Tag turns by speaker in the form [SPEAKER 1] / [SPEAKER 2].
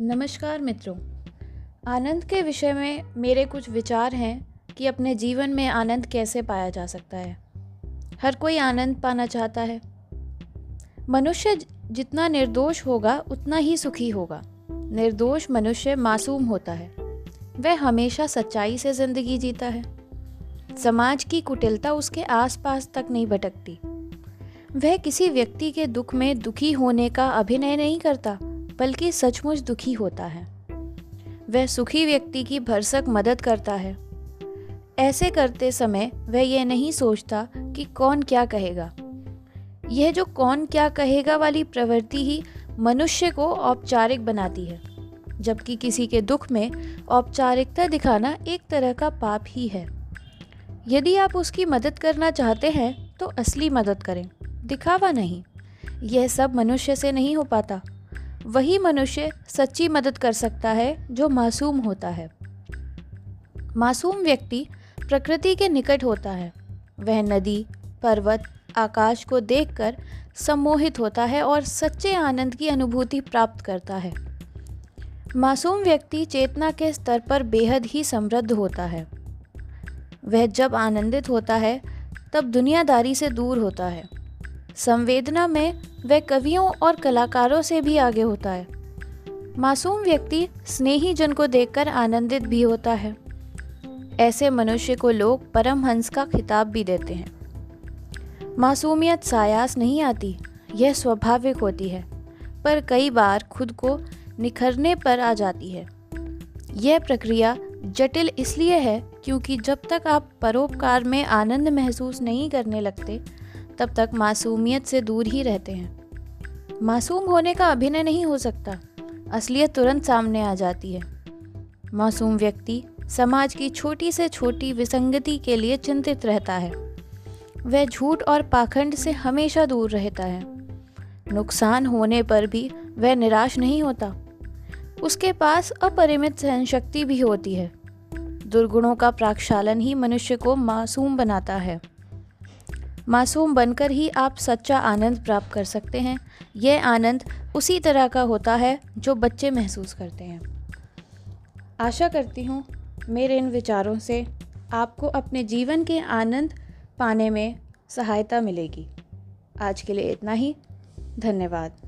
[SPEAKER 1] नमस्कार मित्रों। आनंद के विषय में मेरे कुछ विचार हैं कि अपने जीवन में आनंद कैसे पाया जा सकता है। हर कोई आनंद पाना चाहता है। मनुष्य जितना निर्दोष होगा, उतना ही सुखी होगा। निर्दोष मनुष्य मासूम होता है। वह हमेशा सच्चाई से ज़िंदगी जीता है। समाज की कुटिलता उसके आसपास तक नहीं भटकती। वह किसी व्यक्ति के दुख में दुखी होने का अभिनय नहीं करता। बल्कि सचमुच दुखी होता है। वह सुखी व्यक्ति की भरसक मदद करता है। ऐसे करते समय वह यह नहीं सोचता कि कौन क्या कहेगा। यह जो कौन क्या कहेगा वाली प्रवृत्ति ही मनुष्य को औपचारिक बनाती है, जबकि किसी के दुख में औपचारिकता दिखाना एक तरह का पाप ही है। यदि आप उसकी मदद करना चाहते हैं तो असली मदद करें, दिखावा नहीं, यह सब मनुष्य से नहीं हो पाता। वही मनुष्य सच्ची मदद कर सकता है जो मासूम होता है। मासूम व्यक्ति प्रकृति के निकट होता है। वह नदी, पर्वत, आकाश को देखकर सम्मोहित होता है और सच्चे आनंद की अनुभूति प्राप्त करता है। मासूम व्यक्ति चेतना के स्तर पर बेहद ही समृद्ध होता है। वह जब आनंदित होता है, तब दुनियादारी से दूर होता है। संवेदना में वह कवियों और कलाकारों से भी आगे होता है। मासूम व्यक्ति स्नेही जन को देखकर आनंदित भी होता है। ऐसे मनुष्य को लोग परमहंस का खिताब भी देते हैं। मासूमियत सायास नहीं आती, यह स्वाभाविक होती है, पर कई बार खुद को निखरने पर आ जाती है। यह प्रक्रिया जटिल इसलिए है क्योंकि जब तक आप परोपकार में आनंद महसूस नहीं करने लगते तब तक मासूमियत से दूर ही रहते हैं। मासूम होने का अभिनय नहीं हो सकता। असलियत तुरंत सामने आ जाती है। मासूम व्यक्ति समाज की छोटी से छोटी विसंगति के लिए चिंतित रहता है। वह झूठ और पाखंड से हमेशा दूर रहता है। नुकसान होने पर भी वह निराश नहीं होता। उसके पास अपरिमित सहन शक्ति भी होती है। दुर्गुणों का प्राक्षालन ही मनुष्य को मासूम बनाता है। मासूम बनकर ही आप सच्चा आनंद प्राप्त कर सकते हैं। यह आनंद उसी तरह का होता है जो बच्चे महसूस करते हैं। आशा करती हूँ, मेरे इन विचारों से आपको अपने जीवन के आनंद पाने में सहायता मिलेगी। आज के लिए इतना ही। धन्यवाद।